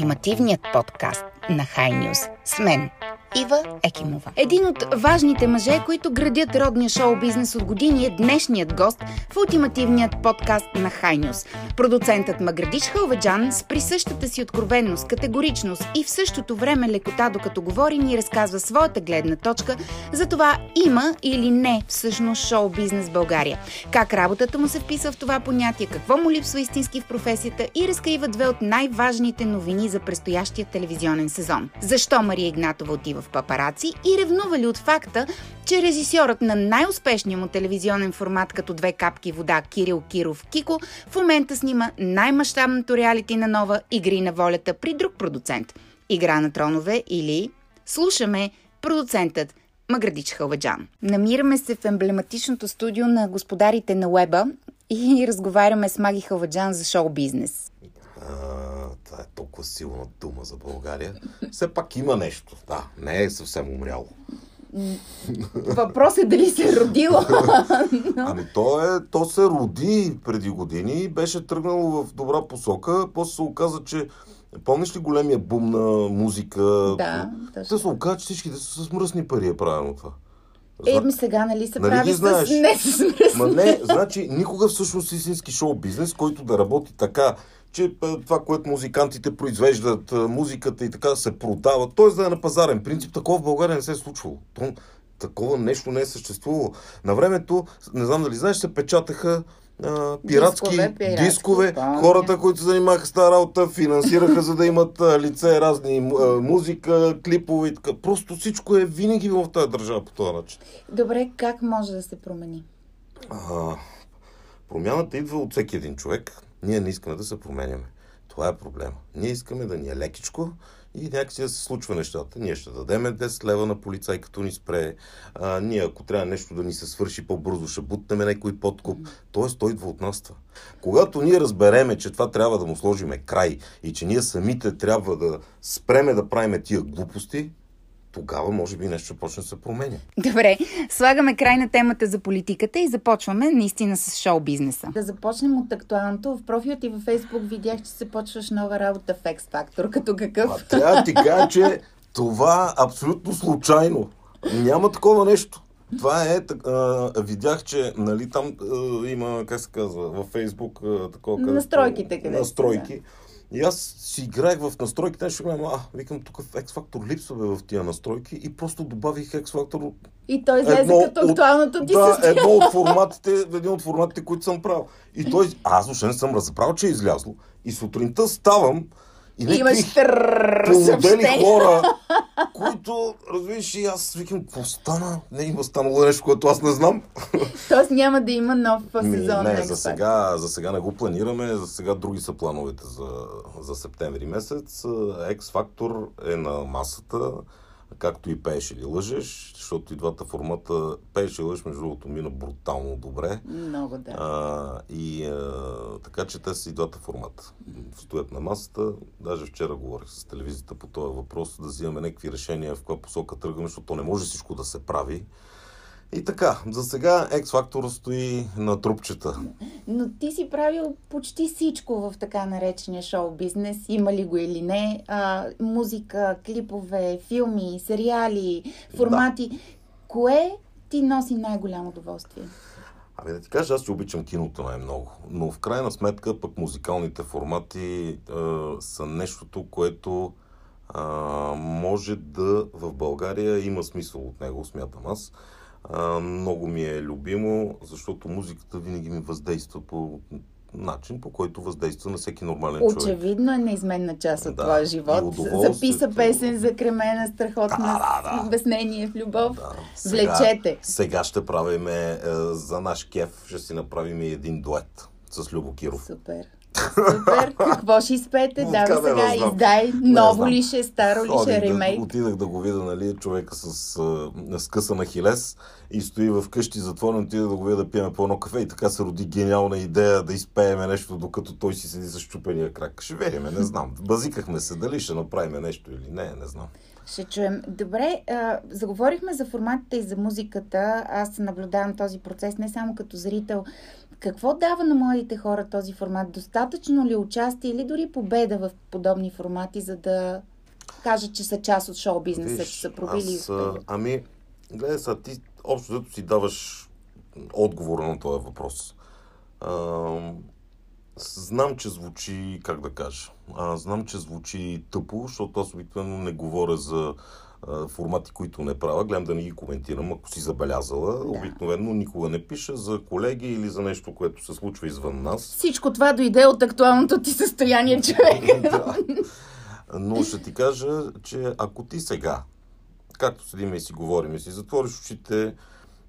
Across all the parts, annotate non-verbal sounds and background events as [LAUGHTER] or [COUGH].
ултимативният подкаст на High News. С мен, Ива Екимова. Един от важните мъже, които градят родния шоу-бизнес от години е днешният гост в ултимативният подкаст на Хайнюс. Продуцентът Маградиш Халваджан с присъщата си откровенност, категоричност и в същото време лекота, докато говори, ни разказва своята гледна точка за това има или не всъщност шоу-бизнес в България. Как работата му се вписва в това понятие, какво му липсва истински в професията и разкрива две от най-важните новини за предстоящия телевизионен сезон. Защо Мария Игнатова отива папараци и ревнува ли от факта, че режисьорът на най-успешния му телевизионен формат като две капки вода Кирил Киров Кико в момента снима най-мащабното реалити на нова Игри на волята при друг продуцент. Игра на тронове или слушаме продуцентът Маградич Халваджан. Намираме се в емблематичното студио на господарите на Уеба и разговаряме с Маги Халваджан за шоу-бизнес. А, това е толкова силна дума за България. Все пак има нещо. Да, не е съвсем умряло. Въпрос е дали се е родило. [LAUGHS] Ами то, е, то се роди преди години и беше тръгнало в добра посока. После се оказа, че Помниш ли големия бум на музика? Да, Те се оказа, че всичките са с мръсни пари е правилно това. Е, ми сега, нали се Нали прави знаеш? с не с мръсни. Ма не, значи никога всъщност истински шоу-бизнес, който да работи така, че това, което музикантите произвеждат, музиката и така се продава, т.е. да е на пазарен принцип, такова в България не се е случвало. То, такова нещо не е съществувало. На времето, не знам дали знаеш, се печатаха а, пиратски Дискове, пиратски, дискове. помня. Хората, които се занимаваха с тази работа, финансираха, за да имат лице, разни музика, клипове и така. Просто всичко е винаги в тази държава по този начин. Добре, как може да се промени? А, промяната идва от всеки един човек. Ние не искаме да се променяме. Това е проблема. Ние искаме да ни е лекичко и някакси да се случва нещата. Ние ще дадем 10 лева на полицай, като ни спре. А, ние, ако трябва нещо да ни се свърши по-бързо, ще бутнем някой подкуп. Тоест, той идва от нас това. Когато ние разбереме, че това трябва да му сложиме край и че ние самите трябва да спреме да правиме тия глупости, тогава може би нещо почне да се променя. Добре, слагаме край на темата за политиката и започваме наистина с шоу-бизнеса. Да започнем от актуалното. В профила ти във Фейсбук видях, че се почваш нова работа в X Factor. Като А, какъв? трябва да ти кажа, че това абсолютно случайно. Няма такова нещо. Това е, а, видях, че нали, там а, има, как се казва, във Фейсбук а, такова... Настройките, където са, Настройки. И аз си играех в настройките, нещо гледам, а, викам, тук в X-Factor липсва бе в тия настройки и просто добавих X-Factor И той излезе като актуалното ти да, едно от форматите, един от форматите, които съм правил. И той, аз въобще не съм разбрал, че е излязло. И сутринта ставам и Имаш някакви търрррр полудели съобщение. хора, [LAUGHS] които, разбираш, и аз викам, какво стана? Не има станало нещо, което аз не знам. [LAUGHS] Тоест няма да има нов сезон не, за сега, за сега не го планираме, за сега други са плановете за, за септември месец. X Factor е на масата, както и пееш или лъжеш, защото и двата формата пееш и лъжеш, между другото, мина брутално добре. Много, да. А, и а, така че те са и двата формата. Стоят на масата. Даже вчера говорих с телевизията по този въпрос, да взимаме някакви решения в каква посока тръгваме, защото то не може всичко да се прави. И така, за сега X Factor стои на трупчета. Но ти си правил почти всичко в така наречения шоу-бизнес. Има ли го или не? А, музика, клипове, филми, сериали, формати. Кое ти носи най-голямо удоволствие? Ами да ти кажа, аз си обичам киното най-много. Но в крайна сметка пък музикалните формати е, са нещото, което е, може да в България има смисъл от него, смятам аз. Е, много ми е любимо, защото музиката винаги ми въздейства по начин, по който въздейства на всеки нормален човек. Очевидно е неизменна част от Да, твоя живот. Записа песен за кремена, страхотна Да, да, да. обяснение в любов. Да. Влечете. Сега ще правим е, за наш кеф, ще си направим един дует с Любо Киров. Супер. Супер. [LAUGHS] Какво ще изпеете? Давай да сега, знам? издай. Ново ли ще е, старо ли ще е, ремейк? Да, отидах да го видя, нали, човека с а, скъсана хилес и стои в къщи затворен, отидах да го видя да пиеме по едно кафе и така се роди гениална идея да изпееме нещо, докато той си седи с щупения крак. Ще вериме, не знам. Базикахме се, дали ще направим нещо или не, не знам. Ще чуем. Добре, а, заговорихме за форматите и за музиката. Аз наблюдавам този процес не само като зрител. Какво дава на младите хора този формат? Достатъчно ли участие или дори победа в подобни формати, за да кажат, че са част от шоу-бизнеса, че са пробили аз, Ами, гледай сега, ти общо зато си даваш отговор на този въпрос. А, знам, че звучи, как да кажа, а, знам, че звучи тъпо, защото аз обикновено не говоря за а, формати, които не правя. Гледам да не ги коментирам, ако си забелязала. Да. Обикновено никога не пиша за колеги или за нещо, което се случва извън нас. Всичко това дойде от актуалното ти състояние, [LAUGHS] човек. да. Но ще ти кажа, че ако ти сега, както седиме и си говорим, и си затвориш очите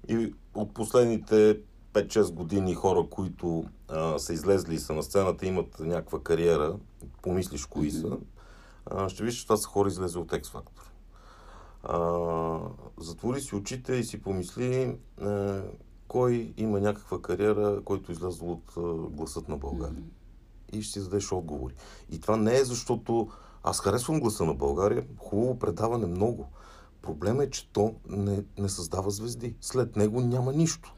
и от последните 5-6 години хора, които а, са излезли и са на сцената, имат някаква кариера, помислиш кои са, а, ще виж, че това са хора излезе от X Factor. А, затвори си очите и си помисли а, кой има някаква кариера, който излезе от а, гласът на България. И ще си зададеш отговори. И това не е защото аз харесвам гласа на България, хубаво предаване много. Проблема е, че то не, не създава звезди. След него няма нищо.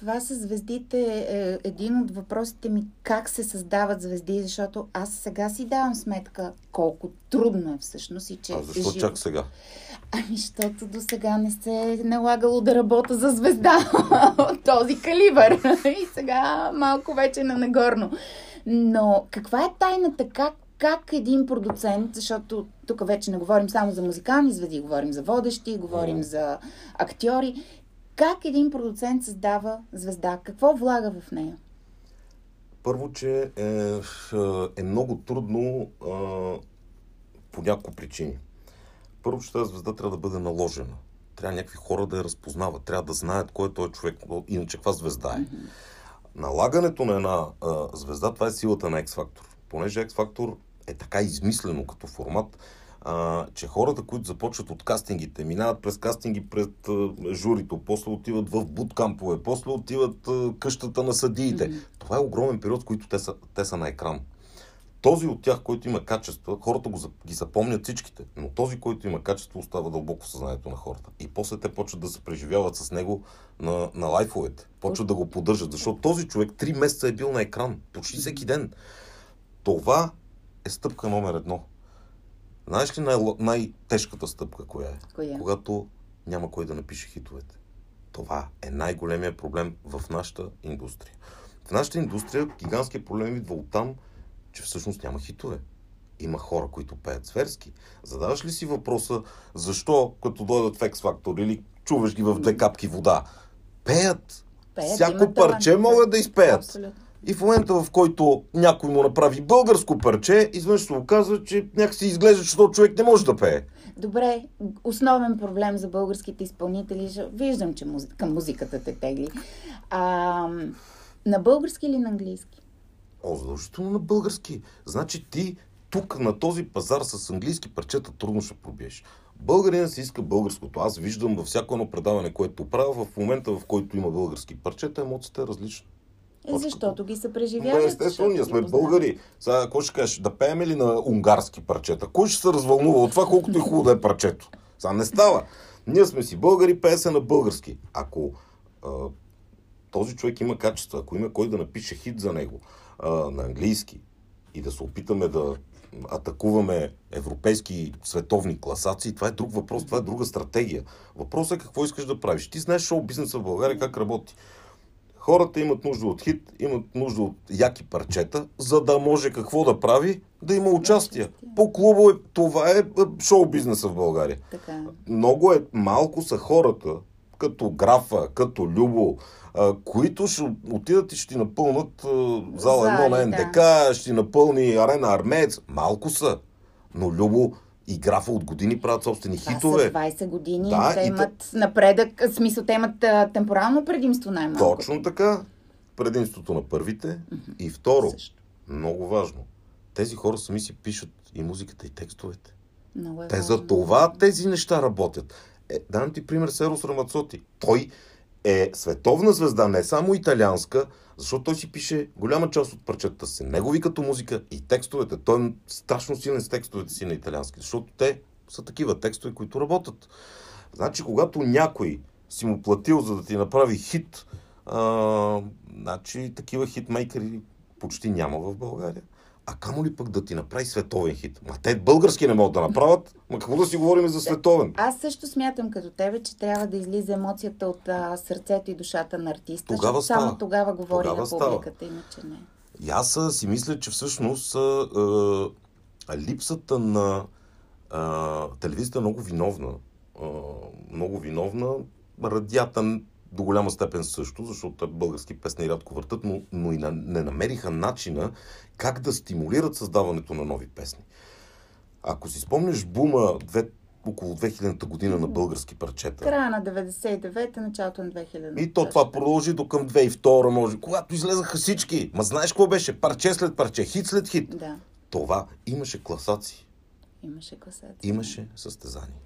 Това с звездите е един от въпросите ми как се създават звезди, защото аз сега си давам сметка колко трудно е всъщност и че... А защо жив... чак сега? Ами, защото до сега не се е налагало да работя за звезда [LAUGHS] от този калибър. [LAUGHS] и сега малко вече на нагорно. Но каква е тайната? Как как един продуцент, защото тук вече не говорим само за музикални звезди, говорим за водещи, говорим mm. за актьори, как един продуцент създава звезда? Какво влага в нея? Първо, че е, е много трудно а, по няколко причини. Първо, че тази звезда трябва да бъде наложена. Трябва някакви хора да я разпознават. Трябва да знаят кой е този човек. Иначе каква звезда е. Mm-hmm. Налагането на една а, звезда, това е силата на X-Factor. Понеже X-Factor е така измислено като формат, а, че хората, които започват от кастингите, минават през кастинги пред а, журито, после отиват в буткампове, после отиват а, къщата на съдиите. Mm-hmm. Това е огромен период, в който те са, те са на екран. Този от тях, който има качество, хората го, ги запомнят всичките, но този, който има качество, остава дълбоко в съзнанието на хората. И после те почват да се преживяват с него на, на лайфовете. Почват да го поддържат, защото този човек три месеца е бил на екран, почти всеки ден. Това е стъпка номер едно. Знаеш ли най- най-тежката стъпка коя е? Коя? Когато няма кой да напише хитовете. Това е най-големия проблем в нашата индустрия. В нашата индустрия гигантският проблем идва от там, че всъщност няма хитове. Има хора, които пеят зверски. Задаваш ли си въпроса, защо като дойдат в X Factor или чуваш ги в две капки вода, пеят? пеят Всяко парче могат да изпеят. Абсолютно. И в момента, в който някой му направи българско парче, изведнъж се оказва, че някакси изглежда, че този човек не може да пее. Добре, основен проблем за българските изпълнители, виждам, че музи... към музиката те тегли. А, на български или на английски? О, задължително на български. Значи ти тук на този пазар с английски парчета трудно ще пробиеш. Българин си иска българското. Аз виждам във всяко едно предаване, което правя, в момента в който има български парчета, емоцията е различна. Е, защото ги са преживявали. Естествено, ние сме българи. Сега, какво ще кажеш? Да пеем ли на унгарски парчета? Кой ще се развълнува от това, колкото е хубаво да е парчето? Сега не става. Ние сме си българи, пее се на български. Ако а, този човек има качество, ако има кой да напише хит за него а, на английски и да се опитаме да атакуваме европейски световни класации, това е друг въпрос, това е друга стратегия. Въпросът е какво искаш да правиш. Ти знаеш шоу бизнеса в България как работи. Хората имат нужда от хит, имат нужда от яки парчета, за да може какво да прави, да има участие. По клубове, това е шоу бизнеса в България. Така. Много е, малко са хората, като Графа, като Любо, които ще отидат и ще напълнат зала едно на НДК, да. ще напълни арена Армеец. Малко са. Но Любо и графа от години правят собствени да, хитове. С 20 години да, те имат та... напредък, в смисъл те имат а, темпорално предимство най-малко. Точно така. Предимството на първите. Mm-hmm. И второ, Също. много важно, тези хора сами си пишат и музиката, и текстовете. Много е Те важно. за това тези неща работят. Е, дам ти пример с Ерос Рамацоти. Той е световна звезда, не само италианска, защото той си пише голяма част от парчетата си. Негови като музика и текстовете. Той е страшно силен с текстовете си на италиански, защото те са такива текстове, които работят. Значи, когато някой си му платил, за да ти направи хит А, значи, такива хитмейкери почти няма в България. А камо ли пък да ти направи световен хит? Ма те български не могат да направят. Ма какво да си говорим за световен? Аз също смятам като тебе, че трябва да излиза емоцията от а, сърцето и душата на артиста. Тогава защото само става. тогава говори Тогава на става. публиката, иначе не. И аз си мисля, че всъщност а, а, липсата на а, телевизията е много виновна. А, много виновна. Радията до голяма степен също, защото те български песни рядко въртат, но, но и на, не намериха начина как да стимулират създаването на нови песни. Ако си спомняш бума две, около 2000-та година на български парчета, Края на 99-та, началото на 2000 и то това продължи до към 2002 може. Когато излезаха всички. Ма знаеш какво беше? Парче след парче, хит след хит. Да, Това имаше класации, имаше класация. имаше състезание,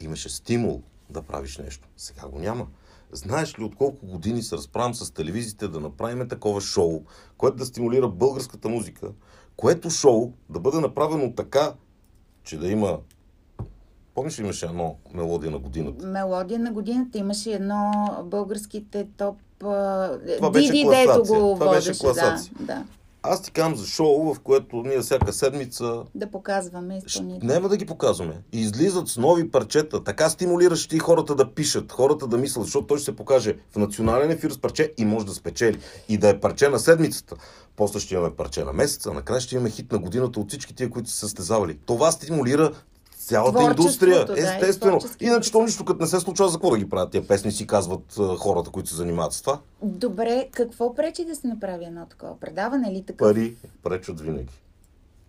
имаше стимул да правиш нещо. Сега го няма. Знаеш ли от колко години се разправям с телевизиите да направим такова шоу, което да стимулира българската музика, което шоу да бъде направено така, че да има... Помниш ли имаше едно мелодия на годината? Мелодия на годината имаше едно българските топ... Това беше Диди, дето класация. го Това беше водеше, класация. Да, да. Аз ти казвам за шоу, в което ние всяка седмица Да показваме изпълнителите. Няма да ги показваме. И излизат с нови парчета. Така стимулираш ти хората да пишат, хората да мислят, защото той ще се покаже в национален ефир с парче и може да спечели. И да е парче на седмицата. После ще имаме парче на месеца, накрая ще имаме хит на годината от всички тия, които са състезавали. Това стимулира цялата индустрия. да, Естествено. творческия Иначе то нищо като не се случва, за какво да ги правят тия песни, си казват хората, които се занимават с това. Добре, какво пречи да се направи едно такова предаване или такъв? пари пречат винаги.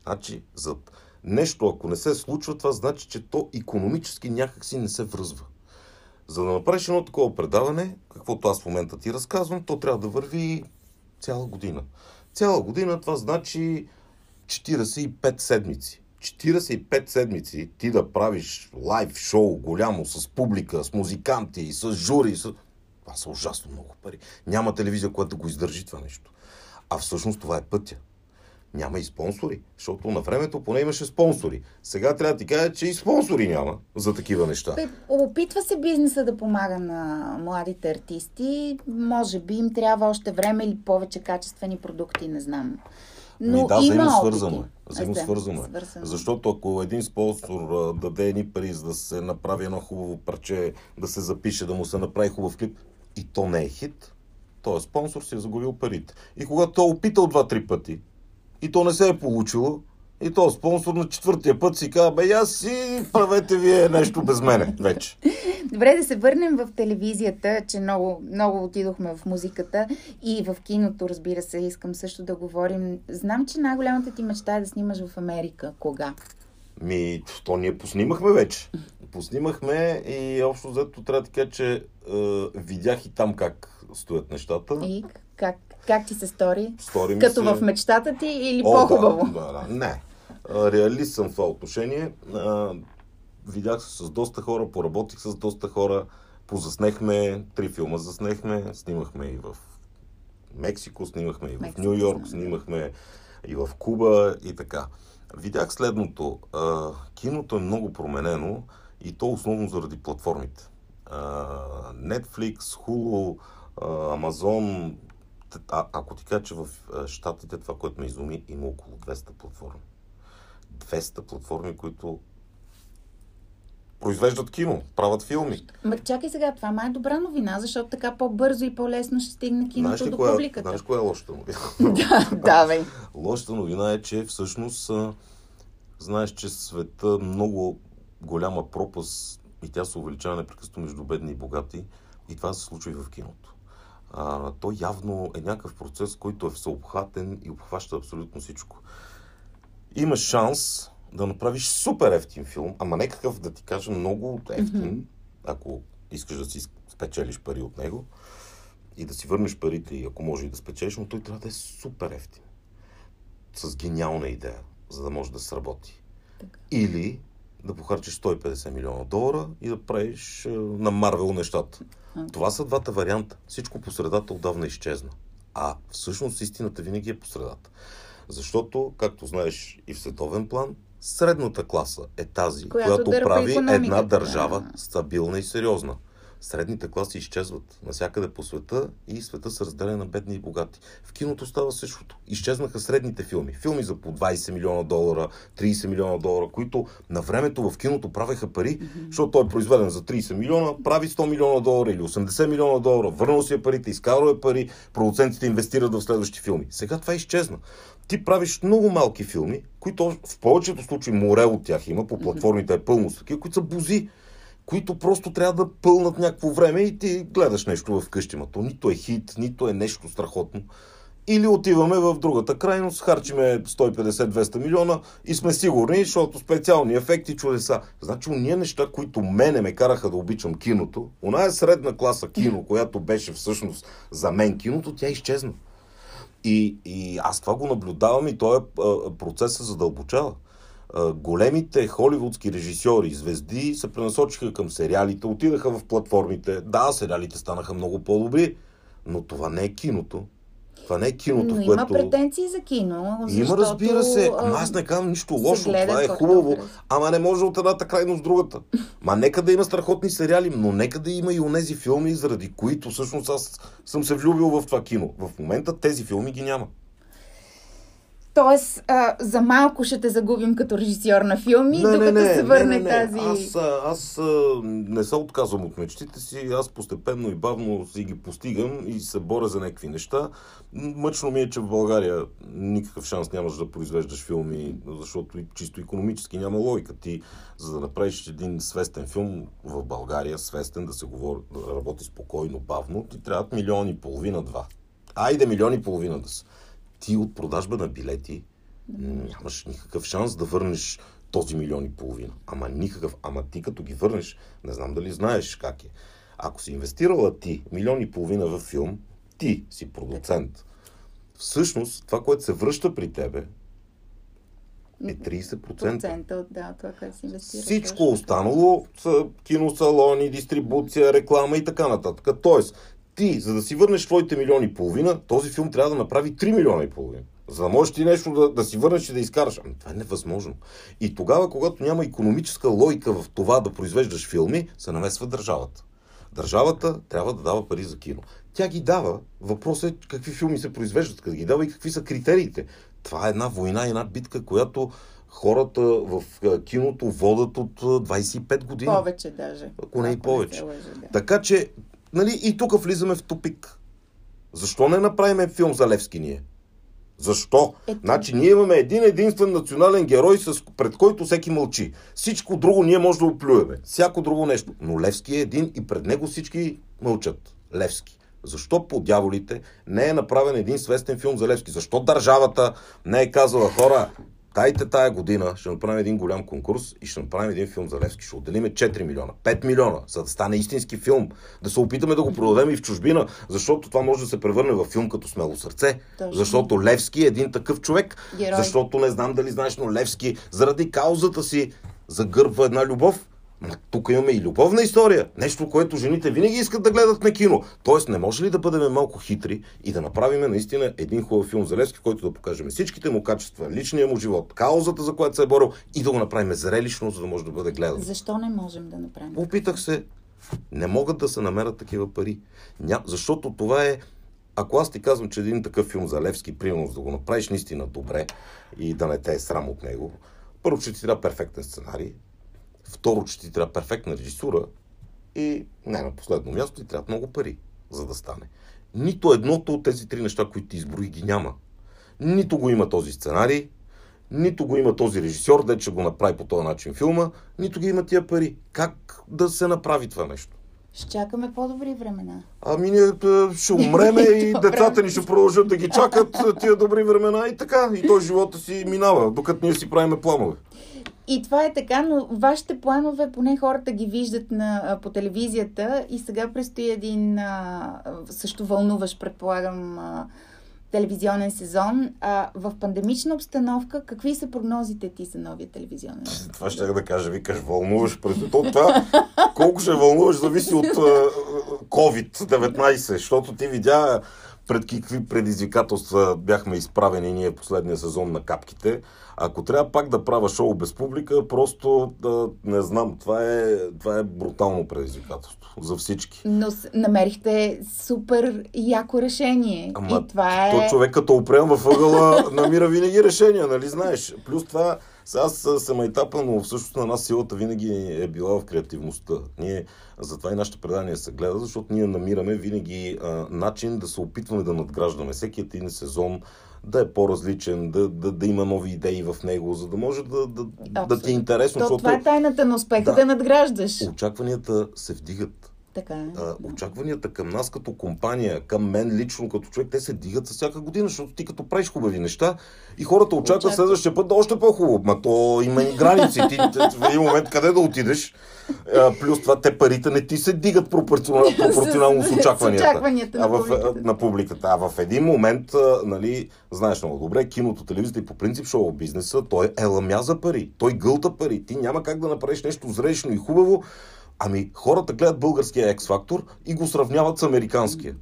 Значи, за нещо, ако не се случва, това значи, че то економически някакси не се връзва. За да направиш едно такова предаване, каквото аз в момента ти разказвам, то трябва да върви цяла година. Цяла година това значи 45 седмици. 45 седмици ти да правиш лайв шоу голямо с публика, с музиканти, с жури, с... Това са ужасно много пари. Няма телевизия, която да го издържи това нещо. А всъщност това е пътя. Няма и спонсори, защото на времето поне имаше спонсори. Сега трябва да ти кажа, че и спонсори няма за такива неща. Опитва се бизнеса да помага на младите артисти. Може би им трябва още време или повече качествени продукти, не знам. Но Ми, да, има взаимосвързано е. Взаимосвързано е. Защото ако един спонсор даде едни пари, за да се направи едно хубаво парче, да се запише, да му се направи хубав клип, и то не е хит, този спонсор си е загубил парите. И когато той е опитал два-три пъти, и то не се е получило, и то спонсор на четвъртия път си казва, бе, аз си правете вие нещо без мене вече. Добре, да се върнем в телевизията, че много, много отидохме в музиката и в киното, разбира се, искам също да говорим. Знам, че най-голямата ти мечта е да снимаш в Америка. Кога? Ми, то ние поснимахме вече. Поснимахме и общо взето трябва да кажа, че е, видях и там как стоят нещата. И как, как ти се стори? Стори Като се... в мечтата ти или О, по-хубаво? Да, да, да. Не. Реалист съм в това отношение. Видях се с доста хора, поработих с доста хора, позаснехме, три филма заснехме, снимахме и в Мексико, снимахме и в Нью Йорк, снимахме и в Куба и така. Видях следното. А, киното е много променено и то основно заради платформите. А, Netflix, Hulu, а, Amazon. А, ако ти кажа, че в Штатите това, което ме изуми, има около 200 платформи. 200 платформи, които произвеждат кино, правят филми. Ма чакай сега, това май е добра новина, защото така по-бързо и по-лесно ще стигне Знаеш киното ли, до коя, публиката. знаеш коя е лошата новина? [LAUGHS] да, давай. Лошата новина е, че всъщност знаеш, че света много голяма пропаст и тя се увеличава непрекъснато между бедни и богати и това се случва и в киното. А, то явно е някакъв процес, който е всеобхватен и обхваща абсолютно всичко. Имаш шанс да направиш супер ефтин филм, ама не какъв да ти кажа много ефтин, ако искаш да си спечелиш пари от него и да си върнеш парите и ако може и да спечелиш, но той трябва да е супер ефтин. С гениална идея, за да може да сработи. Така. Или да похарчиш 150 милиона долара и да правиш е, на Марвел нещата. Това са двата варианта. Всичко по средата отдавна изчезна. А всъщност истината винаги е по средата. Защото, както знаеш и в световен план, средната класа е тази, Която която, прави една държава стабилна и сериозна. Средните класи изчезват навсякъде по света и света се разделя на бедни и богати. В киното става същото. Изчезнаха средните филми. Филми за по 20 милиона долара, 30 милиона долара, които на времето в киното правеха пари, mm-hmm. защото той е произведен за 30 милиона, прави 100 милиона долара или 80 милиона долара, върнал си е парите, изкарал е пари, продуцентите инвестират в следващи филми. Сега това изчезна ти правиш много малки филми, които в повечето случаи море от тях има, по платформите е пълно с такива, които са бузи, които просто трябва да пълнат някакво време и ти гледаш нещо в къщи. То нито е хит, нито е нещо страхотно. Или отиваме в другата крайност, харчиме 150-200 милиона и сме сигурни, защото специални ефекти, чудеса. Значи, уния неща, които мене ме караха да обичам киното, оная средна класа кино, която беше всъщност за мен киното, тя изчезна. И, и аз това го наблюдавам и този процес се задълбочава. Големите холивудски режисьори, звезди се пренасочиха към сериалите, отидаха в платформите. Да, сериалите станаха много по-добри, но това не е киното. Това не е киното, Но в което... има претенции за кино, защото... Има, разбира се. Ама аз не казвам нищо лошо. Това е хубаво. Ама не може от едната крайност другата. Ма нека да има страхотни сериали, но нека да има и онези филми, заради които всъщност аз съм се влюбил в това кино. В момента тези филми ги няма. Тоест, а, за малко ще те загубим като режисьор на филми, не, докато не, не, се върне не, не, тази... Аз, аз а, не се отказвам от мечтите си, аз постепенно и бавно си ги постигам и се боря за някакви неща. Мъчно ми е, че в България никакъв шанс нямаш да произвеждаш филми, защото чисто економически няма логика. Ти, за да направиш един свестен филм в България, свестен, да се говори, да работи спокойно, бавно, ти трябват милиони и половина-два. Айде милиони и половина да са ти от продажба на билети нямаш никакъв шанс да върнеш този милион и половина. Ама никакъв. Ама ти като ги върнеш, не знам дали знаеш как е. Ако си инвестирала ти милион и половина в филм, ти си продуцент. Всъщност, това, което се връща при тебе, е 30%. от да, това, което си инвестира. Всичко останало са киносалони, дистрибуция, реклама и така нататък. Тоест, ти, за да си върнеш твоите милиони и половина, този филм трябва да направи 3 милиона и половина. За да можеш ти нещо да, да си върнеш и да изкараш. Ами това е невъзможно. И тогава, когато няма економическа логика в това да произвеждаш филми, се намесва държавата. Държавата трябва да дава пари за кино. Тя ги дава. Въпросът е какви филми се произвеждат, как ги дава и какви са критериите. Това е една война една битка, която хората в киното водат от 25 години. Повече даже. Ако не и повече. Лъжи, да. Така че Нали, и тук влизаме в тупик. Защо не направим филм за Левски ние? Защо? Ето. Значи ние имаме един единствен национален герой, с, пред който всеки мълчи. Всичко друго ние може да оплюеме. Всяко друго нещо. Но Левски е един и пред него всички мълчат. Левски. Защо по дяволите не е направен един свестен филм за Левски? Защо държавата не е казала хора, дайте тая година, ще направим един голям конкурс и ще направим един филм за Левски. Ще отделиме 4 милиона, 5 милиона, за да стане истински филм. Да се опитаме да го продадем и в чужбина, защото това може да се превърне в филм като Смело сърце. Точно. Защото Левски е един такъв човек. Герой. Защото не знам дали знаеш, но Левски заради каузата си загърбва една любов тук имаме и любовна история. Нещо, което жените винаги искат да гледат на кино. Тоест, не може ли да бъдем малко хитри и да направим наистина един хубав филм за Левски, в който да покажем всичките му качества, личния му живот, каузата, за която се е борил и да го направим зрелищно, за да може да бъде гледан. Защо не можем да направим? Опитах се. Не могат да се намерят такива пари. Ня... Защото това е ако аз ти казвам, че един такъв филм за Левски, примерно, да го направиш наистина добре и да не те е срам от него, първо, че ти трябва перфектен сценарий, Второ, че ти трябва перфектна режисура и не на последно място ти трябва много пари, за да стане. Нито едното от тези три неща, които ти изброи, ги няма. Нито го има този сценарий, нито го има този режисьор, да ще го направи по този начин филма, нито ги има тия пари. Как да се направи това нещо? Ще чакаме по-добри времена. Ами ние ще умреме и [LAUGHS] децата ни ще продължат да ги чакат тия добри времена и така. И той живота си минава, докато ние си правиме планове. И това е така, но вашите планове, поне хората ги виждат на, по телевизията и сега предстои един а, също вълнуващ, предполагам, а, телевизионен сезон. А, в пандемична обстановка, какви са прогнозите ти за новия телевизионен сезон? Това ще да кажа, викаш вълнуваш. През това, колко ще вълнуваш, зависи от uh, COVID-19, защото ти видя пред какви предизвикателства бяхме изправени ние последния сезон на капките. Ако трябва пак да правя шоу без публика, просто да, не знам, това е, това е брутално предизвикателство за всички. Но намерихте супер яко решение. Ама, и това е... То човек като опрем във ъгъла намира винаги решения, нали знаеш? Плюс това, сега аз съм етапа, но всъщност на нас силата винаги е била в креативността. Ние, затова и нашите предания се гледат, защото ние намираме винаги а, начин да се опитваме да надграждаме всеки един сезон, да е по-различен, да, да, да има нови идеи в него, за да може да, да, да ти е интересно. То, защото... Това е тайната на успеха, да, да надграждаш. Очакванията се вдигат. Така е. А, очакванията към нас като компания, към мен лично като човек, те се дигат с всяка година, защото ти като правиш хубави неща и хората очакват Очаква. следващия път да е още по-хубаво. Ма то има и граници. Ти, в един момент къде да отидеш? А, плюс това те парите не ти се дигат пропорционално, [LAUGHS] пропорционално с очакванията, с очакванията на, в, публиката. на публиката. А в един момент, нали, знаеш много добре, киното, телевизията и по принцип шоу бизнеса, той е ламя за пари. Той гълта пари. Ти няма как да направиш нещо зрелищно и хубаво, Ами хората гледат българския X-фактор и го сравняват с американския.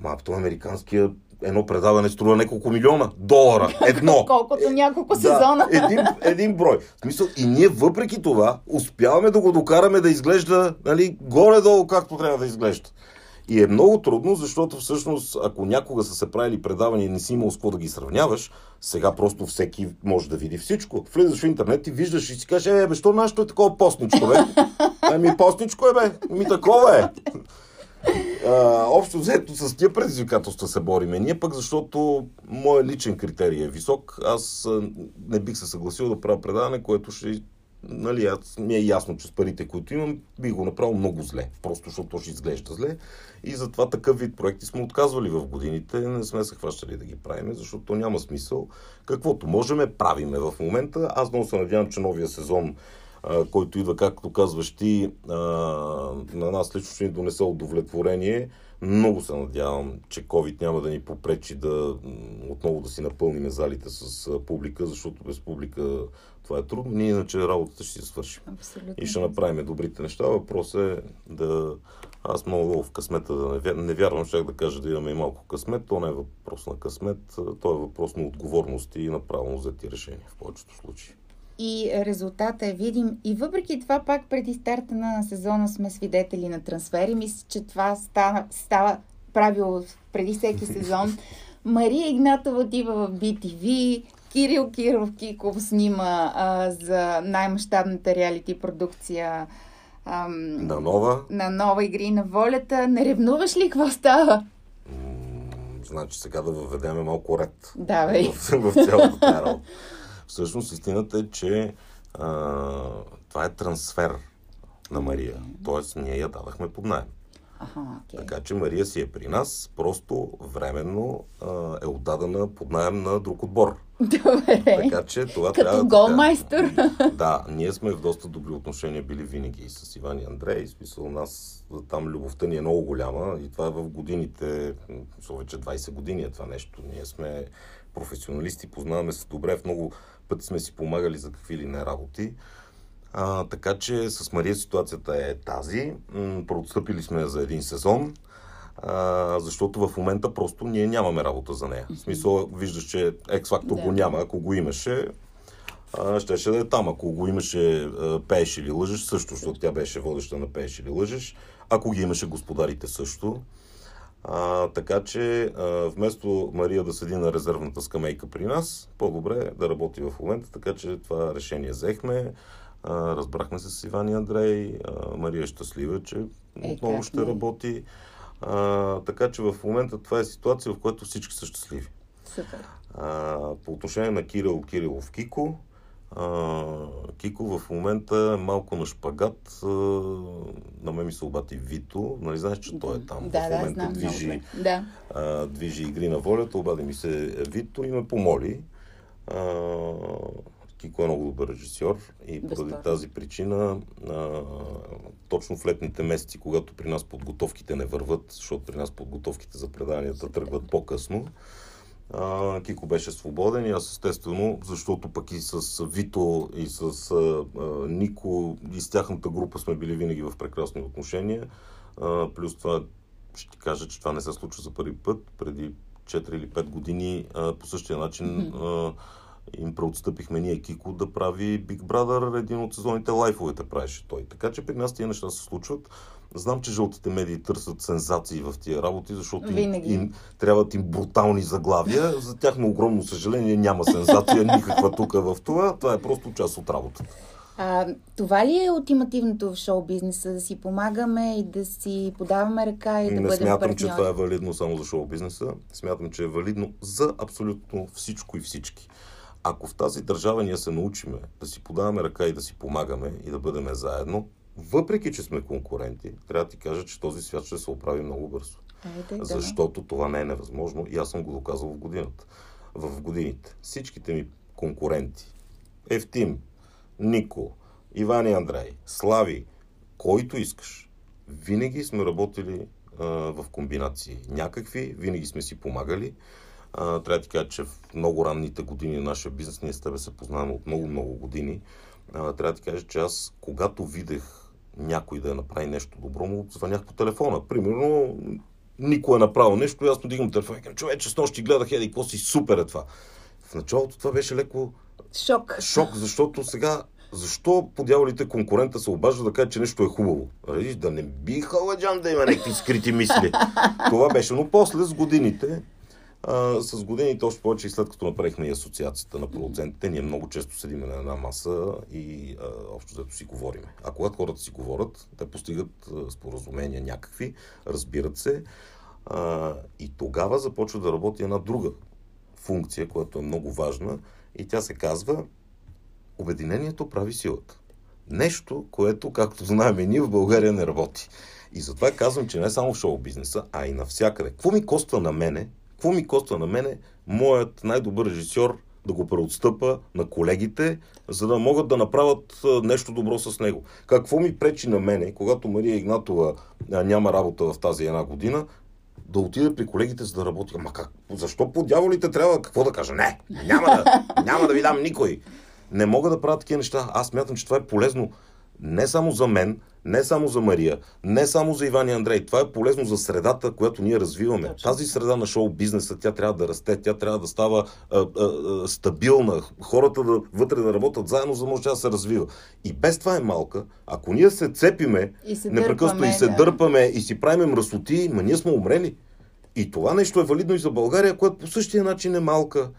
Ма, то американския едно предаване струва няколко милиона долара. Едно. [LAUGHS] Колкото няколко сезона. Да, един, един брой. В смисъл, и ние въпреки това успяваме да го докараме да изглежда нали, горе-долу както трябва да изглежда. И е много трудно, защото всъщност, ако някога са се правили предавания и не си имал с какво да ги сравняваш, сега просто всеки може да види всичко. Влизаш в интернет и виждаш и си кажеш, е, бе, що нашето е такова постничко, бе? [LAUGHS] Ами, постничко е, бе. Ми такова е. А, общо взето с тия предизвикателства се бориме. Ние пък, защото моят личен критерий е висок, аз не бих се съгласил да правя предаване, което ще нали, аз, ми е ясно, че с парите, които имам, би го направил много зле. Просто защото то ще изглежда зле. И затова такъв вид проекти сме отказвали в годините. Не сме се хващали да ги правиме, защото то няма смисъл. Каквото можеме, правиме в момента. Аз много се надявам, че новия сезон който идва, както казваш ти, на нас лично ще ни донесе удовлетворение. Много се надявам, че COVID няма да ни попречи да отново да си напълним залите с публика, защото без публика това е трудно. Ние иначе работата ще си свършим. Абсолютно. И ще направим добрите неща. Въпрос е да... Аз много в късмета да не, вярвам, не вярвам, ще да кажа да имаме и малко късмет. То не е въпрос на късмет, то е въпрос на отговорност и на правилно взети решения в повечето случаи и резултата е видим. И въпреки това, пак преди старта на сезона сме свидетели на трансфери. Мисля, че това става, става правило преди всеки сезон. [LAUGHS] Мария Игнатова отива в BTV, Кирил Киров Киков снима а, за най-мащабната реалити продукция ам, на нова. На нова игри на волята. Не ревнуваш ли какво става? значи сега да въведеме малко ред. Давай. В, в цялата тази. [LAUGHS] Всъщност истината е, че а, това е трансфер на Мария. Тоест, ние я дадахме под найем. Okay. Така че Мария си е при нас, просто временно а, е отдадена под найем на друг отбор. [LAUGHS] Добре. Така че това Като трябва голмайстър. Да, да, ние сме в доста добри отношения били винаги и с Иван и Андрей. Смисъл нас, там любовта ни е много голяма и това е в годините, повече 20 години е това нещо. Ние сме професионалисти, познаваме се добре, в много пъти сме си помагали за какви ли не работи. А, така че с Мария ситуацията е тази. Проотстъпили сме за един сезон, а, защото в момента просто ние нямаме работа за нея. В смисъл, виждаш, че X-Factor да. го няма. Ако го имаше, а, щеше да е там. Ако го имаше а, пееш или лъжеш, също, защото тя беше водеща на пееш или лъжеш. Ако ги имаше господарите също. А, така че а, вместо Мария да седи на резервната скамейка при нас, по-добре да работи в момента, така че това решение взехме. А, разбрахме се с Иван и Андрей. А, Мария е щастлива, че е, отново ще не? работи. А, така че в момента това е ситуация, в която всички са щастливи. Супер. А, по отношение на Кирил Кирилов Кико, а, Кико в момента е малко на шпагат. А, на мен ми се обати Вито. Нали знаеш, че той е там. Да, в да, момента знам движи, да. а, движи игри на волята. Обади ми се Вито и ме помоли. А, Кико е много добър режисьор и поради Безспорно. тази причина а, точно в летните месеци, когато при нас подготовките не върват, защото при нас подготовките за преданията тръгват по-късно, а, Кико беше свободен и аз естествено, защото пък и с Вито и с а, а, Нико и с тяхната група сме били винаги в прекрасни отношения. А, плюс това ще ти кажа, че това не се случва за първи път. Преди 4 или 5 години а, по същия начин а, им преотстъпихме ние Кико да прави Big Brother, един от сезоните лайфовете правеше той. Така че при нас тия неща се случват. Знам, че жълтите медии търсят сензации в тия работи, защото им, им трябват им брутални заглавия. За тях на огромно съжаление няма сензация никаква тук в това. Това е просто част от работата. А, това ли е ултимативното в шоу бизнеса? Да си помагаме и да си подаваме ръка и да Не бъдем смятам, партньори? че това е валидно само за шоу бизнеса. Смятам, че е валидно за абсолютно всичко и всички. Ако в тази държава ние се научиме да си подаваме ръка и да си помагаме и да бъдем заедно, въпреки че сме конкуренти, трябва да ти кажа, че този свят ще се оправи много бързо. Айде, да. Защото това не е невъзможно и аз съм го доказал в годината. В годините. Всичките ми конкуренти, Евтим, Нико, Иван и Андрей, Слави, който искаш, винаги сме работили а, в комбинации. Някакви, винаги сме си помагали. А, трябва да ти кажа, че в много ранните години на нашия бизнес, ние с тебе се познаваме от много-много години, а, трябва да ти кажа, че аз, когато видех някой да направи нещо добро, му звънях по телефона. Примерно, никой е направил нещо, и аз му дигам телефон и казвам, човече, с нощи гледах, еди, какво си, супер е това. В началото това беше леко Шок. шок, защото сега защо по дяволите конкурента се обажда да каже, че нещо е хубаво? Нали? Да не би халаджан да има някакви скрити мисли. Това беше, но после с годините, а, с годините още повече и след като направихме и асоциацията на продуцентите, ние много често седиме на една маса и а, общо взето си говориме. А когато хората си говорят, те постигат а, споразумения някакви, разбират се а, и тогава започва да работи една друга функция, която е много важна и тя се казва Обединението прави силата. Нещо, което, както знаем ние, в България не работи. И затова казвам, че не само в шоу-бизнеса, а и навсякъде. Какво ми коства на мене? Какво ми коства на мене моят най-добър режисьор да го преотстъпа на колегите, за да могат да направят нещо добро с него? Какво ми пречи на мене, когато Мария Игнатова няма работа в тази една година, да отида при колегите, за да работи. Ама как? Защо по дяволите трябва какво да кажа? Не, няма да, няма да ви дам никой. Не мога да правя такива неща. Аз мятам, че това е полезно не само за мен, не само за Мария, не само за Иван и Андрей. Това е полезно за средата, която ние развиваме. Точно. Тази среда на шоу-бизнеса, тя трябва да расте, тя трябва да става а, а, а, стабилна. Хората да, вътре да работят заедно, за да може да се развива. И без това е малка. Ако ние се цепиме И се непрекъснато и се да. дърпаме и си правим мръсоти, ма ние сме умрели. И това нещо е валидно и за България, която по същия начин е малка,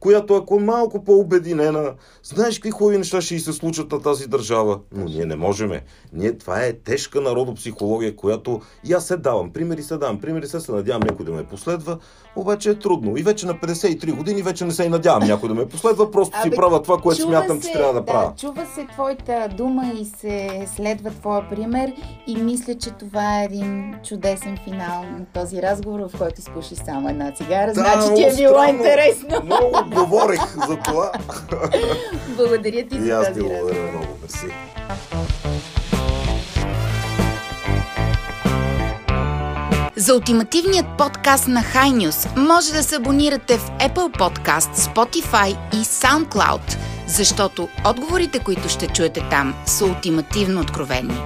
която ако е малко по-обединена, знаеш какви хубави неща ще и се случат на тази държава. Но ние не можеме. Ние, това е тежка народопсихология, която и аз се давам. Примери се давам. Примери се се надявам някой да ме последва, обаче е трудно. И вече на 53 години вече не се и надявам някой да ме последва, просто си Абе, правя това, което смятам, че се- трябва да правя. Чува се твоята дума и се следва твоя пример и мисля, че това е един чудесен финал на този разговор, в който изпуши само една цигара. значи ти е било странно. интересно. Много говорих за това. Благодаря ти И за аз ти този разговор. благодаря много. Мерси. За ултимативният подкаст на High News може да се абонирате в Apple Podcast, Spotify и SoundCloud, защото отговорите, които ще чуете там, са ултимативно откровени.